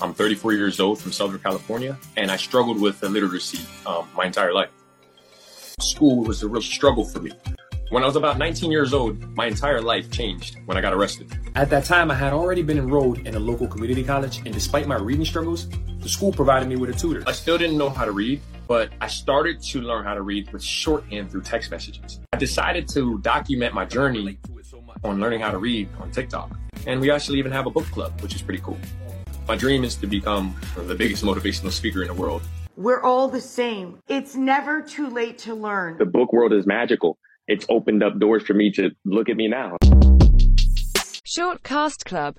I'm 34 years old from Southern California, and I struggled with illiteracy um, my entire life. School was a real struggle for me. When I was about 19 years old, my entire life changed when I got arrested. At that time, I had already been enrolled in a local community college, and despite my reading struggles, the school provided me with a tutor. I still didn't know how to read, but I started to learn how to read with shorthand through text messages. I decided to document my journey on learning how to read on TikTok. And we actually even have a book club, which is pretty cool. My dream is to become the biggest motivational speaker in the world. We're all the same. It's never too late to learn. The book world is magical. It's opened up doors for me to look at me now. Short Cast Club